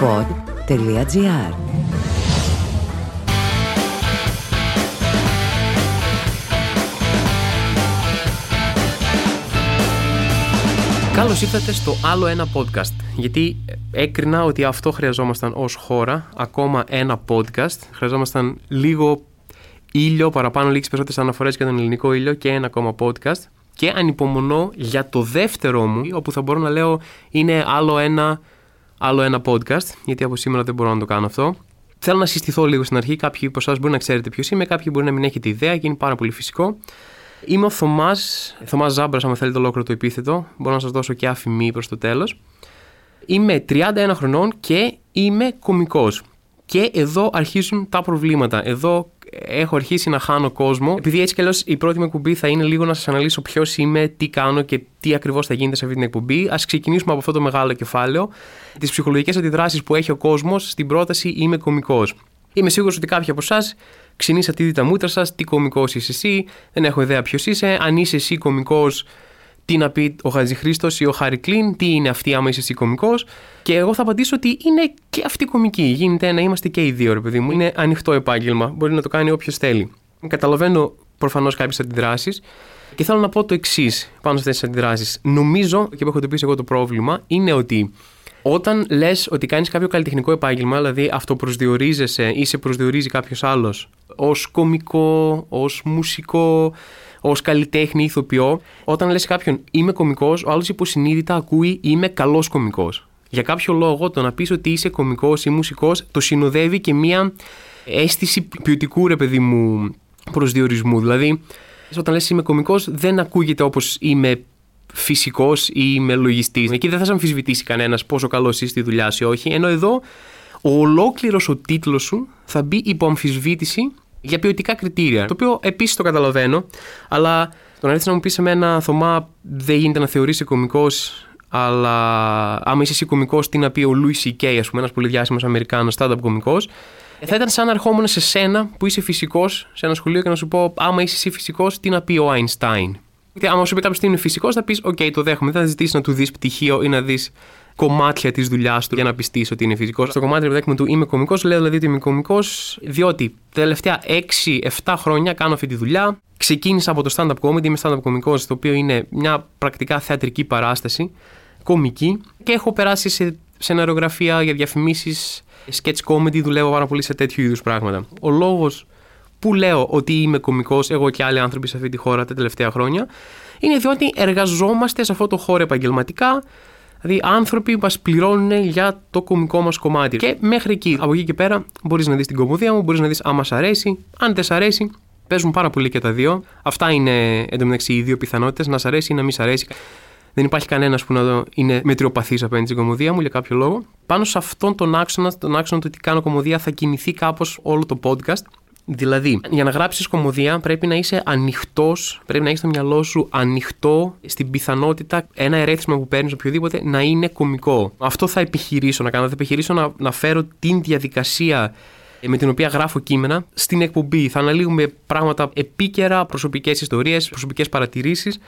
pod.gr Καλώς ήρθατε στο άλλο ένα podcast. Γιατί έκρινα ότι αυτό χρειαζόμασταν ως χώρα. Ακόμα ένα podcast. Χρειαζόμασταν λίγο ήλιο, παραπάνω λίγες περισσότερες αναφορές για τον ελληνικό ήλιο και ένα ακόμα podcast. Και ανυπομονώ για το δεύτερο μου, όπου θα μπορώ να λέω είναι άλλο ένα, άλλο ένα podcast. Γιατί από σήμερα δεν μπορώ να το κάνω αυτό. Θέλω να συστηθώ λίγο στην αρχή. Κάποιοι από εσάς μπορεί να ξέρετε ποιος είμαι, κάποιοι μπορεί να μην έχετε ιδέα και είναι πάρα πολύ φυσικό. Είμαι ο Θωμάς, Θωμάς Ζάμπρας, αν θέλετε ολόκληρο το επίθετο. Μπορώ να σας δώσω και αφημί προς το τέλος. Είμαι 31 χρονών και είμαι κωμικός. Και εδώ αρχίζουν τα προβλήματα. Εδώ έχω αρχίσει να χάνω κόσμο. Επειδή έτσι κι αλλιώς η πρώτη μου εκπομπή θα είναι λίγο να σας αναλύσω ποιος είμαι, τι κάνω και τι ακριβώς θα γίνεται σε αυτή την εκπομπή. Α ξεκινήσουμε από αυτό το μεγάλο κεφάλαιο. Τις ψυχολογικές αντιδράσεις που έχει ο κόσμος στην πρόταση Είμαι κωμικός. Είμαι σίγουρος ότι κάποιοι από εσάς ξυνήσατε ήδη τα μούτρα σας, τι κωμικός είσαι εσύ, δεν έχω ιδέα ποιος είσαι. Αν είσαι εσύ κωμικός, τι να πει ο Χατζη Χρήστος ή ο Χάρη Κλίν, τι είναι αυτή άμα είσαι εσύ κωμικός. Και εγώ θα απαντήσω ότι είναι και αυτή κωμική. Γίνεται να είμαστε και οι δύο, ρε παιδί μου. Είναι ανοιχτό επάγγελμα. Μπορεί να το κάνει όποιος θέλει. Καταλαβαίνω προφανώς κάποιες αντιδράσεις. Και θέλω να πω το εξής πάνω σε αυτές τις αντιδράσεις. Νομίζω και που έχω εντοπίσει εγώ το πρόβλημα είναι ότι όταν λες ότι κάνεις κάποιο καλλιτεχνικό επάγγελμα, δηλαδή αυτοπροσδιορίζεσαι ή σε προσδιορίζει κάποιος άλλος ως κωμικό, ως μουσικό, ως καλλιτέχνη, ηθοποιό, όταν λες κάποιον είμαι κωμικός, ο άλλος υποσυνείδητα ακούει είμαι καλός κωμικός. Για κάποιο λόγο το να πεις ότι είσαι κωμικός ή μουσικός το συνοδεύει και μία αίσθηση ποιοτικού ρε παιδί μου προσδιορισμού. Δηλαδή, όταν λες είμαι κωμικός, δεν ακούγεται όπως είμαι φυσικός ή είμαι λογιστής. Εκεί δεν θα σε αμφισβητήσει κανένας πόσο καλός είσαι στη δουλειά σου ή όχι. Ενώ εδώ ο ολόκληρος ο τίτλος σου θα μπει υπό αμφισβήτηση για ποιοτικά κριτήρια. Το οποίο επίσης το καταλαβαίνω, αλλά το να έρθει να μου πεις σε μένα, Θωμά, δεν γίνεται να θεωρήσει κωμικός, αλλά άμα είσαι εσύ κωμικός, τι να πει ο Louis C.K., ας πούμε, ένας πολύ διάσημος Αμερικάνος stand-up κωμικός. Θα ήταν σαν να ερχόμουν σε σένα που είσαι φυσικός σε ένα σχολείο και να σου πω, άμα είσαι εσύ φυσικός, τι να πει ο Einstein. Γιατί άμα σου πει κάποιος ότι είναι φυσικός, θα πεις: OK, το δέχομαι. Δεν θα ζητήσεις να του δεις πτυχίο ή να δεις κομμάτια της δουλειάς του για να πιστείς ότι είναι φυσικός. Στο κομμάτι μου του είμαι κωμικός, λέω δηλαδή ότι είμαι κωμικός, διότι τα τελευταία 6-7 χρόνια κάνω αυτή τη δουλειά. Ξεκίνησα από το stand-up comedy, είμαι stand-up κωμικός, το οποίο είναι μια πρακτικά θεατρική παράσταση, κομική, και έχω περάσει σε σεναριογραφία για διαφημίσεις, sketch comedy, δουλεύω πάρα πολύ σε τέτοιου είδους πράγματα. Ο λόγος που λέω ότι είμαι κωμικός, εγώ και άλλοι άνθρωποι σε αυτή τη χώρα τα τελευταία χρόνια, είναι διότι εργαζόμαστε σε αυτό το χώρο επαγγελματικά. Δηλαδή, άνθρωποι που μας πληρώνουν για το κωμικό μας κομμάτι. Και μέχρι εκεί, από εκεί και πέρα, μπορείς να δεις την κομμωδία μου, μπορείς να δεις άμα σ' αρέσει. Αν δεν σ' αρέσει, παίζουν πάρα πολύ και τα δύο. Αυτά είναι εντωμεταξύ οι δύο πιθανότητες, να σ' αρέσει ή να μην σ' αρέσει. Δεν υπάρχει κανένας που να είναι μετριοπαθής απέναντι στην κομμωδία μου για κάποιο λόγο. Πάνω σε αυτόν τον άξονα, τον άξονα του ότι κάνω κομμωδία, θα κινηθεί κάπως όλο το podcast. Δηλαδή, για να γράψεις κομμωδία πρέπει να είσαι ανοιχτός, πρέπει να έχεις το μυαλό σου ανοιχτό στην πιθανότητα ένα ερέθισμα που παίρνεις οποιοδήποτε να είναι κωμικό. Αυτό θα επιχειρήσω να κάνω. Θα επιχειρήσω να, να φέρω την διαδικασία με την οποία γράφω κείμενα στην εκπομπή. Θα αναλύουμε πράγματα επίκαιρα, προσωπικές ιστορίες, προσωπικές παρατηρήσεις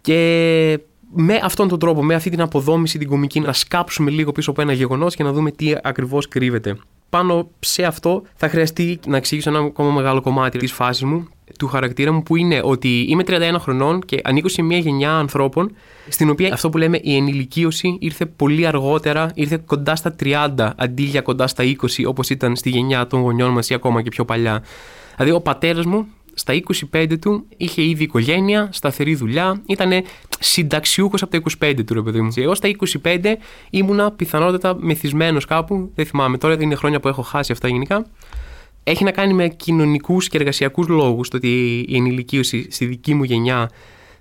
και με αυτόν τον τρόπο, με αυτή την αποδόμηση την κομική, να σκάψουμε λίγο πίσω από ένα γεγονός και να δούμε τι ακριβώς κρύβεται πάνω σε αυτό θα χρειαστεί να εξηγήσω ένα ακόμα μεγάλο κομμάτι της φάσης μου, του χαρακτήρα μου, που είναι ότι είμαι 31 χρονών και ανήκω σε μια γενιά ανθρώπων στην οποία αυτό που λέμε η ενηλικίωση ήρθε πολύ αργότερα, ήρθε κοντά στα 30 αντί για κοντά στα 20 όπως ήταν στη γενιά των γονιών μας ή ακόμα και πιο παλιά. Δηλαδή ο πατέρας μου στα 25 του είχε ήδη οικογένεια, σταθερή δουλειά, ήταν συνταξιούχος από τα 25 του, ρε παιδί μου. Εγώ στα 25 ήμουνα πιθανότατα μεθυσμένος κάπου, δεν θυμάμαι τώρα, είναι χρόνια που έχω χάσει αυτά γενικά. Έχει να κάνει με κοινωνικούς και εργασιακούς λόγους το ότι η ενηλικίωση στη δική μου γενιά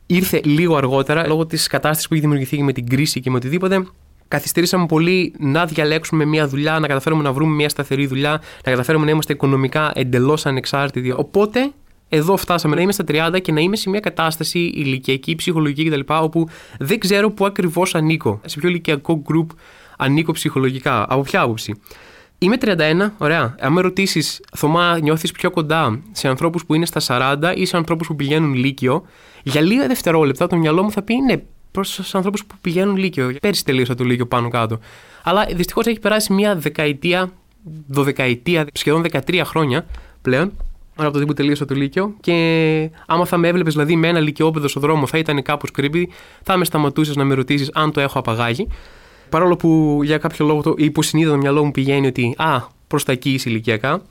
ήρθε λίγο αργότερα λόγω της κατάστασης που έχει δημιουργηθεί με την κρίση και με οτιδήποτε. Καθυστερήσαμε πολύ να διαλέξουμε μια δουλειά, να καταφέρουμε να βρούμε μια σταθερή δουλειά, να καταφέρουμε να είμαστε οικονομικά εντελώς ανεξάρτητοι. Οπότε εδώ φτάσαμε να είμαι στα 30 και να είμαι σε μια κατάσταση ηλικιακή, ψυχολογική κτλ. όπου δεν ξέρω πού ακριβώς ανήκω. Σε ποιο ηλικιακό group ανήκω ψυχολογικά. Από ποια άποψη. Είμαι 31, ωραία. Αν με ρωτήσεις, Θωμά, νιώθεις πιο κοντά σε ανθρώπους που είναι στα 40 ή σε ανθρώπους που πηγαίνουν λύκειο, για λίγα δευτερόλεπτα το μυαλό μου θα πει ναι, προς τους ανθρώπους που πηγαίνουν Λύκειο. Πέρσι τελείωσα το Λύκειο πάνω κάτω. Αλλά δυστυχώς έχει περάσει μια δεκαετία, δωδεκαετία, σχεδόν 13 χρόνια πλέον από το που τελείωσα το Λύκειο. Και άμα θα με έβλεπες δηλαδή με ένα λυκειόπεδο στο δρόμο, θα ήταν κάπως creepy, θα με σταματούσες να με ρωτήσεις αν το έχω απαγάγει. Παρόλο που για κάποιο λόγο το υποσυνείδητο μυαλό μου πηγαίνει ότι Α, προς τα εκεί είσαι ηλικιακά.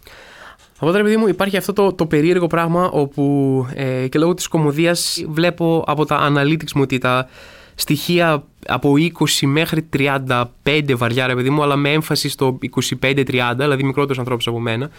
Οπότε, ρε παιδί μου, υπάρχει αυτό το, το περίεργο πράγμα όπου ε, και λόγω της κομμωδίας βλέπω από τα analytics μου ότι τα στοιχεία από 20 μέχρι 35 βαριά, ρε παιδί μου, αλλά με έμφαση στο 25-30, δηλαδή μικρότερους ανθρώπους από μένα.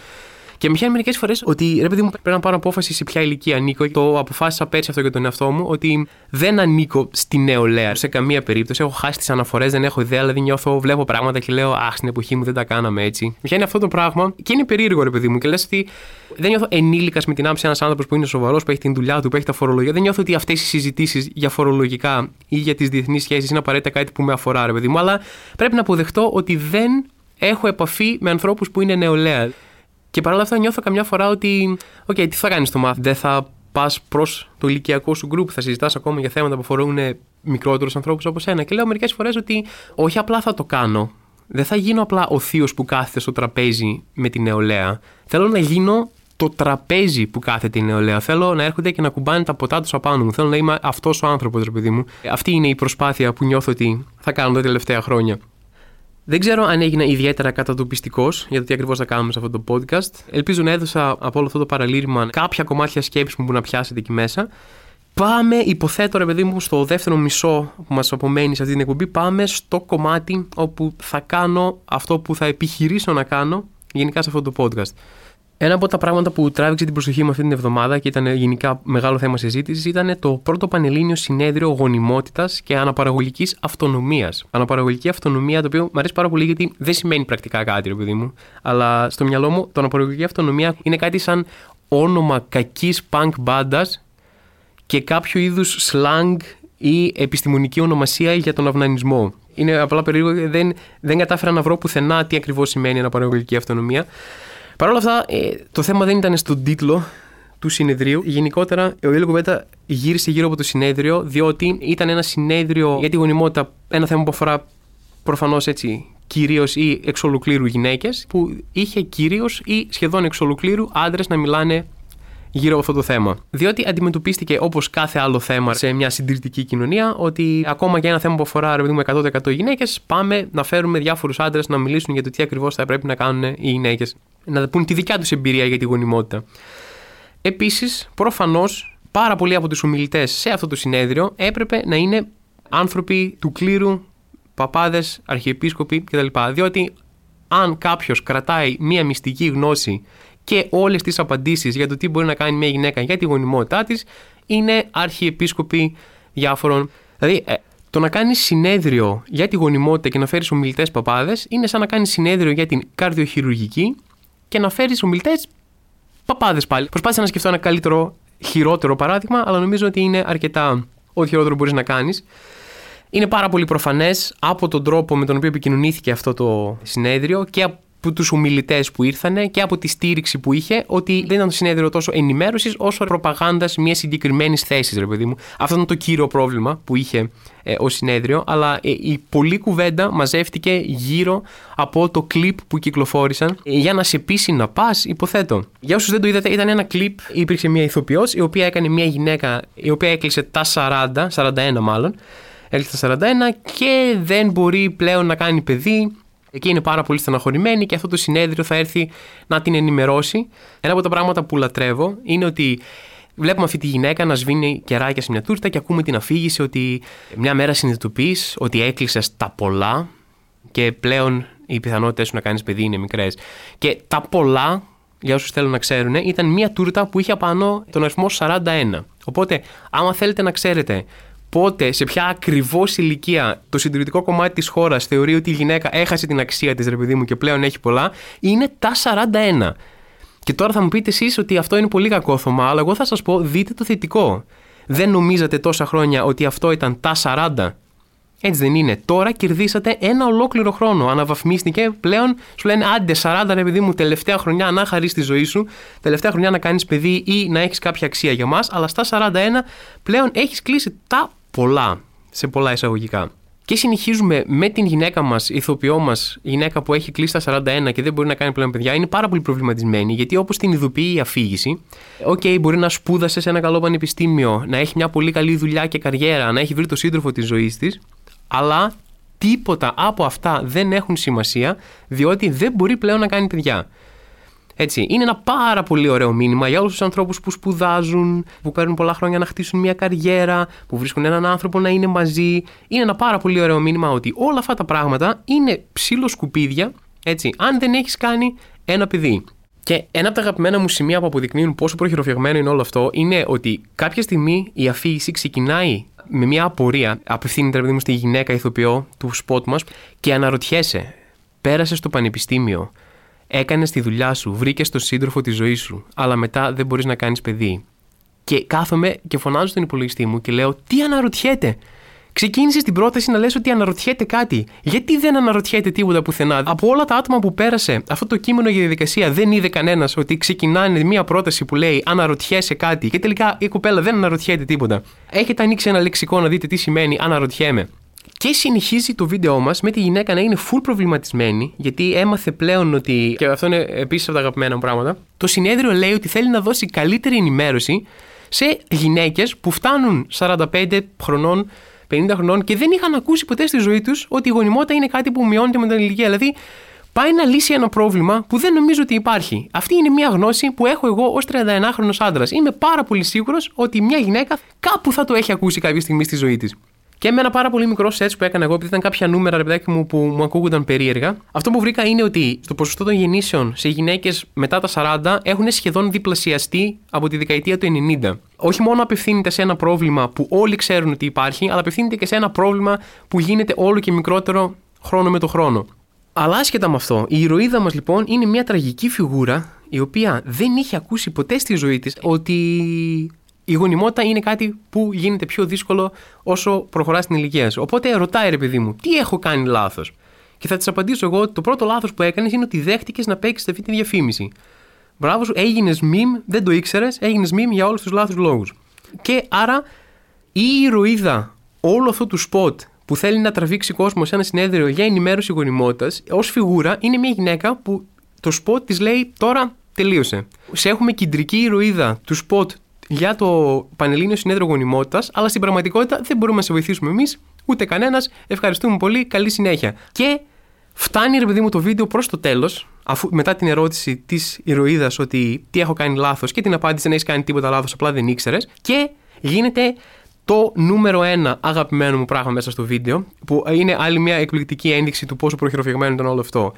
Και με πιάνει μερικές φορές ότι ρε παιδί μου πρέπει να πάρω απόφαση σε ποια ηλικία ανήκω. Το αποφάσισα πέρσι αυτό για τον εαυτό μου, ότι δεν ανήκω στη νεολαία σε καμία περίπτωση. Έχω χάσει τις αναφορές, δεν έχω ιδέα, δηλαδή νιώθω, βλέπω πράγματα και λέω Αχ, στην εποχή μου δεν τα κάναμε έτσι. Με πιάνει αυτό το πράγμα και είναι περίεργο, ρε παιδί μου, και λες ότι δεν νιώθω ενήλικας με την άποψη ένας άνθρωπος που είναι σοβαρός, που έχει την δουλειά του, που έχει τα φορολογία. Δεν νιώθω ότι αυτές οι συζητήσεις για φορολογικά ή για τις διεθνείς σχέσεις είναι απαραίτητα κάτι που με αφορά, ρε παιδί μου, αλλά πρέπει να αποδεχτώ ότι δεν έχω επαφή με ανθρώπους που είναι νεολαία. Και παρόλα αυτά νιώθω καμιά φορά ότι, okay, τι θα κάνεις στο μάθημα, δεν θα πας προς το ηλικιακό σου γκρουπ, θα συζητάς ακόμα για θέματα που αφορούν μικρότερους ανθρώπους όπως ένα. Και λέω μερικές φορές ότι όχι απλά θα το κάνω. Δεν θα γίνω απλά ο θείος που κάθεται στο τραπέζι με τη νεολαία. Θέλω να γίνω το τραπέζι που κάθεται η νεολαία. Θέλω να έρχονται και να κουμπάνε τα ποτά τους απάνω μου. Θέλω να είμαι αυτός ο άνθρωπος, ρε παιδί μου. Αυτή είναι η προσπάθεια που νιώθω ότι θα κάνω τα τελευταία χρόνια. Δεν ξέρω αν έγινα ιδιαίτερα κατατοπιστικός για το τι ακριβώς θα κάνουμε σε αυτό το podcast. Ελπίζω να έδωσα από όλο αυτό το παραλήρημα κάποια κομμάτια σκέψης που μπορεί να πιάσετε εκεί μέσα. Πάμε, υποθέτω ρε παιδί μου, στο δεύτερο μισό που μας απομένει σε αυτή την εκπομπή. Πάμε στο κομμάτι όπου θα κάνω αυτό που θα επιχειρήσω να κάνω γενικά σε αυτό το podcast. Ένα από τα πράγματα που τράβηξε την προσοχή μου αυτή την εβδομάδα και ήταν γενικά μεγάλο θέμα συζήτησης ήταν το πρώτο Πανελλήνιο Συνέδριο Γονιμότητας και Αναπαραγωγικής Αυτονομίας. Αναπαραγωγική αυτονομία, το οποίο μου αρέσει πάρα πολύ γιατί δεν σημαίνει πρακτικά κάτι, ρε παιδί μου. Αλλά στο μυαλό μου το αναπαραγωγική αυτονομία είναι κάτι σαν όνομα κακής punk μπάντας και κάποιο είδους slang ή επιστημονική ονομασία για τον αυνανισμό. Είναι απλά περίεργο, δεν, δεν κατάφερα να βρω πουθενά τι ακριβώς σημαίνει αναπαραγωγική αυτονομία. Παρ' όλα αυτά, ε, το θέμα δεν ήταν στον τίτλο του συνεδρίου. Γενικότερα, ο Ήλιο Κουβέντα γύρισε γύρω από το συνέδριο, διότι ήταν ένα συνέδριο για τη γονιμότητα, ένα θέμα που αφορά προφανώς έτσι κυρίως ή εξ ολοκλήρου γυναίκες, που είχε κυρίως ή σχεδόν εξ ολοκλήρου άντρες να μιλάνε γύρω από αυτό το θέμα. Διότι αντιμετωπίστηκε όπως κάθε άλλο θέμα σε μια συντηρητική κοινωνία, ότι ακόμα για ένα θέμα που αφορά ρε με 100% γυναίκες, πάμε να φέρουμε διάφορους άντρες να μιλήσουν για το τι ακριβώς θα πρέπει να κάνουν οι γυναίκες. Να πούν τη δικιά τους εμπειρία για τη γονιμότητα. Επίσης, προφανώς, πάρα πολλοί από τους ομιλητές σε αυτό το συνέδριο έπρεπε να είναι άνθρωποι του κλήρου, παπάδες, αρχιεπίσκοποι κτλ. Διότι αν κάποιος κρατάει μία μυστική γνώση και όλες τις απαντήσεις για το τι μπορεί να κάνει μια γυναίκα για τη γονιμότητά της είναι αρχιεπίσκοποι διάφορων. Δηλαδή, ε, το να κάνεις συνέδριο για τη γονιμότητα και να φέρεις ομιλητές παπάδες είναι σαν να κάνεις συνέδριο για την καρδιοχειρουργική και να φέρεις ομιλητές παπάδες πάλι. Προσπάθησα να σκεφτώ ένα καλύτερο, χειρότερο παράδειγμα, αλλά νομίζω ότι είναι αρκετά ό,τι χειρότερο μπορείς να κάνεις. Είναι πάρα πολύ προφανές από τον τρόπο με τον οποίο επικοινωνήθηκε αυτό το συνέδριο και από τους ομιλητές που ήρθαν και από τη στήριξη που είχε ότι δεν ήταν το συνέδριο τόσο ενημέρωσης όσο προπαγάνδας μιας συγκεκριμένης θέσης, ρε παιδί μου. Αυτό ήταν το κύριο πρόβλημα που είχε ε, ο συνέδριο. Αλλά ε, η πολλή κουβέντα μαζεύτηκε γύρω από το κλιπ που κυκλοφόρησαν ε, για να σε πείσει να πας, υποθέτω. Για όσους δεν το είδατε, ήταν ένα κλιπ, υπήρξε μια ηθοποιός η οποία έκανε μια γυναίκα η οποία έκλεισε τα 40, 41 μάλλον. Έκλεισε τα 41 και δεν μπορεί πλέον να κάνει παιδί Εκεί είναι πάρα πολύ στεναχωρημένη και αυτό το συνέδριο θα έρθει να την ενημερώσει. Ένα από τα πράγματα που λατρεύω είναι ότι βλέπουμε αυτή τη γυναίκα να σβήνει κεράκια σε μια τούρτα και ακούμε την αφήγηση ότι μια μέρα συνειδητοποιείς ότι έκλεισες τα πολλά και πλέον οι πιθανότητες σου να κάνεις παιδί είναι μικρές. Και τα πολλά, για όσους θέλουν να ξέρουν, ήταν μια τούρτα που είχε απάνω τον αριθμό 41. Οπότε, άμα θέλετε να ξέρετε πότε, σε ποια ακριβώς ηλικία το συντηρητικό κομμάτι της χώρας θεωρεί ότι η γυναίκα έχασε την αξία της, ρε παιδί μου, και πλέον έχει πολλά, είναι τα 41. Και τώρα θα μου πείτε εσείς ότι αυτό είναι πολύ κακόθωμα, αλλά εγώ θα σας πω, δείτε το θετικό. Δεν νομίζατε τόσα χρόνια ότι αυτό ήταν τα 40. Έτσι δεν είναι. Τώρα κερδίσατε ένα ολόκληρο χρόνο. Αναβαθμίστηκε πλέον, σου λένε άντε 40 ρε παιδί μου, τελευταία χρονιά να χαρεί τη ζωή σου, τελευταία χρονιά να κάνεις παιδί ή να έχεις κάποια αξία για μας, αλλά στα 41 πλέον έχεις κλείσει τα πολλά. σε πολλά εισαγωγικά. Και συνεχίζουμε με την γυναίκα μας, η ηθοποιό μας, η γυναίκα που έχει κλείσει τα 41 και δεν μπορεί να κάνει πλέον παιδιά, είναι πάρα πολύ προβληματισμένη γιατί όπως την ειδοποιεί η αφήγηση, okay, μπορεί να σπούδασες σε ένα καλό πανεπιστήμιο, να έχει μια πολύ καλή δουλειά και καριέρα, να έχει βρει το σύντροφο της ζωής της, αλλά τίποτα από αυτά δεν έχουν σημασία διότι δεν μπορεί πλέον να κάνει παιδιά. Έτσι, είναι ένα πάρα πολύ ωραίο μήνυμα για όλους τους ανθρώπους που σπουδάζουν, που παίρνουν πολλά χρόνια να χτίσουν μια καριέρα, που βρίσκουν έναν άνθρωπο να είναι μαζί. Είναι ένα πάρα πολύ ωραίο μήνυμα ότι όλα αυτά τα πράγματα είναι ψιλοσκουπίδια, έτσι, αν δεν έχεις κάνει ένα παιδί. Και ένα από τα αγαπημένα μου σημεία που αποδεικνύουν πόσο προχειροφιαγμένο είναι όλο αυτό είναι ότι κάποια στιγμή η αφήγηση ξεκινάει με μια απορία. Απευθύνεται, παιδί μου, στη γυναίκα ηθοποιό του σποτ μας και αναρωτιέσαι, πέρασες στο πανεπιστήμιο, Έκανε τη δουλειά σου, βρήκες τον σύντροφο της ζωής σου, αλλά μετά δεν μπορείς να κάνεις παιδί. Και κάθομαι και φωνάζω στον υπολογιστή μου και λέω: Τι αναρωτιέται; Ξεκίνησες την πρόταση να λες ότι αναρωτιέται κάτι. Γιατί δεν αναρωτιέται τίποτα πουθενά; Από όλα τα άτομα που πέρασε αυτό το κείμενο για διαδικασία, δεν είδε κανένας ότι ξεκινάνε μία πρόταση που λέει Αναρωτιέσαι κάτι. Και τελικά η κοπέλα δεν αναρωτιέται τίποτα. Έχετε ανοίξει ένα λεξικό να δείτε τι σημαίνει Αναρωτιέμαι. Και συνεχίζει το βίντεο μας με τη γυναίκα να είναι full προβληματισμένη, γιατί έμαθε πλέον ότι. και αυτό είναι επίσης από τα αγαπημένα μου πράγματα. Το συνέδριο λέει ότι θέλει να δώσει καλύτερη ενημέρωση σε γυναίκες που φτάνουν 45 χρονών, 50 χρονών και δεν είχαν ακούσει ποτέ στη ζωή τους ότι η γονιμότητα είναι κάτι που μειώνεται με την ηλικία. Δηλαδή, πάει να λύσει ένα πρόβλημα που δεν νομίζω ότι υπάρχει. Αυτή είναι μια γνώση που έχω εγώ ως 31χρονο άντρας. Είμαι πάρα πολύ σίγουρος ότι μια γυναίκα κάπου θα το έχει ακούσει κάποια στιγμή στη ζωή της. Και με ένα πάρα πολύ μικρό σετ που έκανα εγώ, επειδή ήταν κάποια νούμερα ρε παιδάκι μου που μου ακούγονταν περίεργα, αυτό που βρήκα είναι ότι το ποσοστό των γεννήσεων σε γυναίκες μετά τα 40 έχουν σχεδόν διπλασιαστεί από τη δεκαετία του 90. Όχι μόνο απευθύνεται σε ένα πρόβλημα που όλοι ξέρουν ότι υπάρχει, αλλά απευθύνεται και σε ένα πρόβλημα που γίνεται όλο και μικρότερο χρόνο με το χρόνο. Αλλά άσχετα με αυτό, η ηρωίδα μας λοιπόν είναι μια τραγική φιγούρα η οποία δεν είχε ακούσει ποτέ στη ζωή της ότι η γονιμότητα είναι κάτι που γίνεται πιο δύσκολο όσο προχωράς στην ηλικία σου. Οπότε ρωτάει ρε παιδί μου, τι έχω κάνει λάθος; Και θα της απαντήσω εγώ ότι το πρώτο λάθος που έκανες είναι ότι δέχτηκες να παίξεις αυτή τη διαφήμιση. Μπράβο σου, έγινες meme, δεν το ήξερες, έγινες meme για όλους τους λάθους λόγους. Και άρα η ηρωίδα όλου αυτού του σποτ που θέλει να τραβήξει κόσμο σε ένα συνέδριο για ενημέρωση γονιμότητας, ως φιγούρα είναι μια γυναίκα που το σποτ της λέει τώρα τελείωσε. Σε έχουμε κεντρική ηρωίδα του σποτ για το Πανελλήνιο Συνέδριο Γονιμότητας, αλλά στην πραγματικότητα δεν μπορούμε να σε βοηθήσουμε εμείς, ούτε κανένας. Ευχαριστούμε πολύ. Καλή συνέχεια. Και φτάνει ρε παιδί μου το βίντεο προς το τέλος, μετά την ερώτηση της ηρωίδας ότι τι έχω κάνει λάθος και την απάντηση δεν έχεις κάνει τίποτα λάθος, απλά δεν ήξερες. Και γίνεται το νούμερο ένα αγαπημένο μου πράγμα μέσα στο βίντεο, που είναι άλλη μια εκπληκτική ένδειξη του πόσο προχειροφυγμένο ήταν όλο αυτό.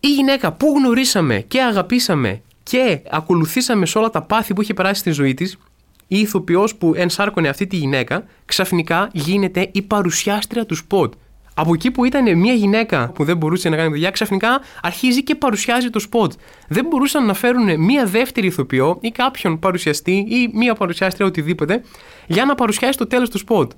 Η γυναίκα που γνωρίσαμε και αγαπήσαμε και ακολουθήσαμε σε όλα τα πάθη που είχε περάσει στη ζωή της, η ηθοποιός που ενσάρκωνε αυτή τη γυναίκα, ξαφνικά γίνεται η παρουσιάστρια του σποτ. Από εκεί που ήταν μια γυναίκα που δεν μπορούσε να κάνει δουλειά, ξαφνικά αρχίζει και παρουσιάζει το σποτ. Δεν μπορούσαν να φέρουν μια δεύτερη ηθοποιό ή κάποιον παρουσιαστή ή μια παρουσιάστρια οτιδήποτε για να παρουσιάσει το τέλος του σποτ.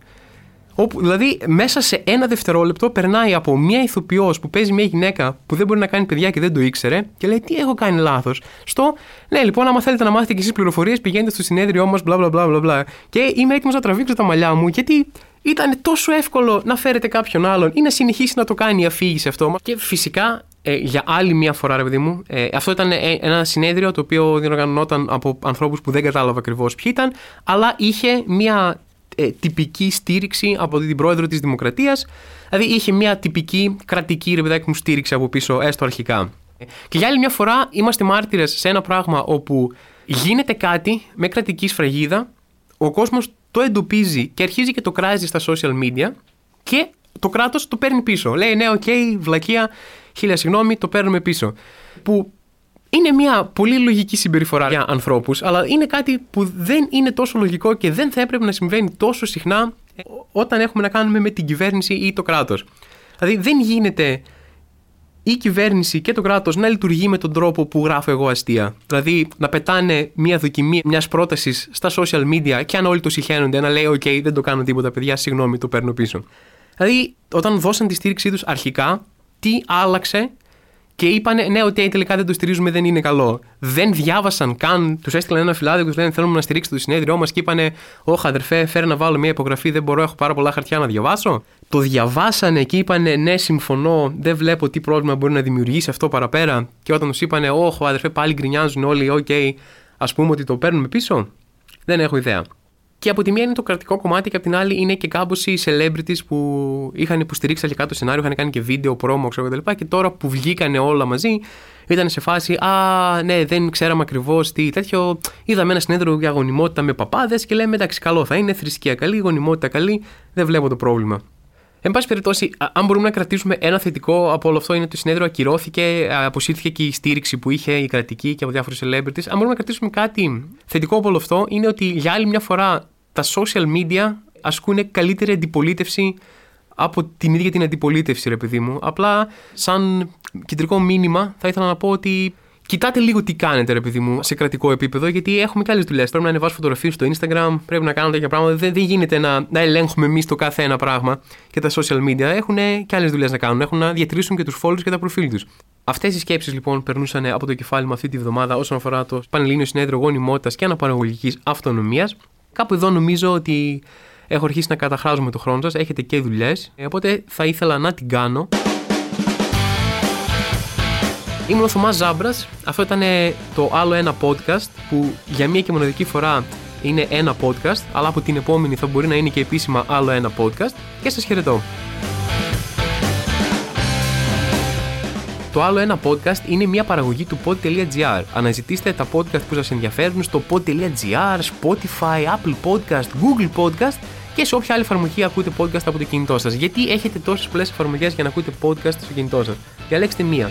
Όπου, δηλαδή, μέσα σε ένα δευτερόλεπτο περνάει από μια ηθοποιός που παίζει μια γυναίκα που δεν μπορεί να κάνει παιδιά και δεν το ήξερε και λέει Τι έχω κάνει λάθος. Στο Ναι, λοιπόν, άμα θέλετε να μάθετε και εσείς πληροφορίες, πηγαίνετε στο συνέδριό μα, μπλα μπλα μπλα μπλα. Και είμαι έτοιμος να τραβήξω τα μαλλιά μου γιατί ήταν τόσο εύκολο να φέρετε κάποιον άλλον ή να συνεχίσει να το κάνει η αφήγηση αυτό. Και φυσικά ε, για άλλη μία φορά, ρε παιδί μου, ε, αυτό ήταν ε, ένα συνέδριο το οποίο διοργανωνόταν από ανθρώπους που δεν κατάλαβα ακριβώς ποιοι ήταν, αλλά είχε μία ε, τυπική στήριξη από την πρόεδρο της Δημοκρατίας. Δηλαδή είχε μια τυπική κρατική ρε παιδάκι μου στήριξη από πίσω, έστω αρχικά. Και για άλλη μια φορά είμαστε μάρτυρες σε ένα πράγμα όπου γίνεται κάτι με κρατική σφραγίδα, ο κόσμος το εντοπίζει και αρχίζει και το κράζει στα social media και το κράτος το παίρνει πίσω. Λέει ναι, οκέι, okay, βλακεία, χίλια συγγνώμη, το παίρνουμε πίσω. Που είναι μια πολύ λογική συμπεριφορά για ανθρώπους, αλλά είναι κάτι που δεν είναι τόσο λογικό και δεν θα έπρεπε να συμβαίνει τόσο συχνά όταν έχουμε να κάνουμε με την κυβέρνηση ή το κράτος. Δηλαδή, δεν γίνεται η κυβέρνηση και το κράτος να λειτουργεί με τον τρόπο που γράφω εγώ αστεία. Δηλαδή, να πετάνε μια δοκιμή μιας πρότασης στα social media και αν όλοι το συχαίνονται, να λέει: OK, δεν το κάνω τίποτα, παιδιά, συγγνώμη, το παίρνω πίσω. Δηλαδή, όταν δώσαν τη στήριξή τους αρχικά, τι άλλαξε και είπαν ναι, ότι τελικά δεν το στηρίζουμε, δεν είναι καλό. Δεν διάβασαν καν, τους έστειλαν ένα φυλάδι και τους λένε θέλουμε να στηρίξετε το συνέδριό μας και είπανε Όχι, αδερφέ, φέρε να βάλω μια υπογραφή, δεν μπορώ, έχω πάρα πολλά χαρτιά να διαβάσω. Το διαβάσανε και είπανε Ναι, συμφωνώ, δεν βλέπω τι πρόβλημα μπορεί να δημιουργήσει αυτό παραπέρα. Και όταν τους είπανε Όχι, αδερφέ, πάλι γκρινιάζουν όλοι, οκ, okay, ας πούμε ότι το παίρνουμε πίσω. Δεν έχω ιδέα. Και από τη μία είναι το κρατικό κομμάτι και από την άλλη είναι και κάπως οι celebrities που είχαν υποστηρίξει αρχικά το σενάριο, είχαν κάνει και βίντεο, promo ξέρω κτλ. Και τώρα που βγήκανε όλα μαζί, ήταν σε φάση Α, ναι, δεν ξέραμε ακριβώς τι τέτοιο. Είδαμε ένα συνέδριο για γονιμότητα με παπάδες και λέμε εντάξει, καλό θα είναι, θρησκεία καλή, γονιμότητα καλή, δεν βλέπω το πρόβλημα. Εν πάση περιπτώσει, αν μπορούμε να κρατήσουμε ένα θετικό από όλο αυτό, είναι ότι το συνέδριο ακυρώθηκε, αποσύρθηκε και η στήριξη που είχε η κρατική και από διάφορου celebrities. Αν μπορούμε να κρατήσουμε κάτι θετικό από όλο αυτό, είναι ότι για άλλη μια φορά τα social media ασκούν καλύτερη αντιπολίτευση από την ίδια την αντιπολίτευση, ρε παιδί μου. Απλά, σαν κεντρικό μήνυμα, θα ήθελα να πω ότι Κοιτάτε λίγο τι κάνετε, ρε παιδί μου, σε κρατικό επίπεδο, γιατί έχουμε και άλλες δουλειές. Πρέπει να ανεβάσουμε φωτογραφίες στο Instagram, πρέπει να κάνουμε τέτοια πράγματα. Δεν, δεν γίνεται να, να ελέγχουμε εμείς το κάθε ένα πράγμα. Και τα social media έχουν και άλλες δουλειές να κάνουν. Έχουν να διατηρήσουν και τους followers και τα προφίλ τους. Αυτές οι σκέψεις λοιπόν περνούσαν από το κεφάλι μου αυτή τη βδομάδα όσον αφορά το Πανελλήνιο Συνέδριο Γονιμότητας και Αναπαραγωγικής Αυτονομίας. Κάπου εδώ νομίζω ότι έχω αρχίσει να καταχράζομαι το χρόνο σας. Έχετε και δουλειές. Οπότε θα ήθελα να την κάνω. Ήμουν ο Θωμάς Ζάμπρας, αυτό ήταν το άλλο ένα podcast που για μία και μοναδική φορά είναι ένα podcast, αλλά από την επόμενη θα μπορεί να είναι και επίσημα άλλο ένα podcast και σας χαιρετώ. Το άλλο ένα podcast είναι μια παραγωγή του pod.gr. Αναζητήστε τα podcast που σας ενδιαφέρουν στο pod.gr, Spotify, Apple Podcast, Google Podcast και σε όποια άλλη εφαρμογή ακούτε podcast από το κινητό σας. Γιατί έχετε τόσες πολλές εφαρμογές για να ακούτε podcast στο κινητό σας. Διαλέξτε μία.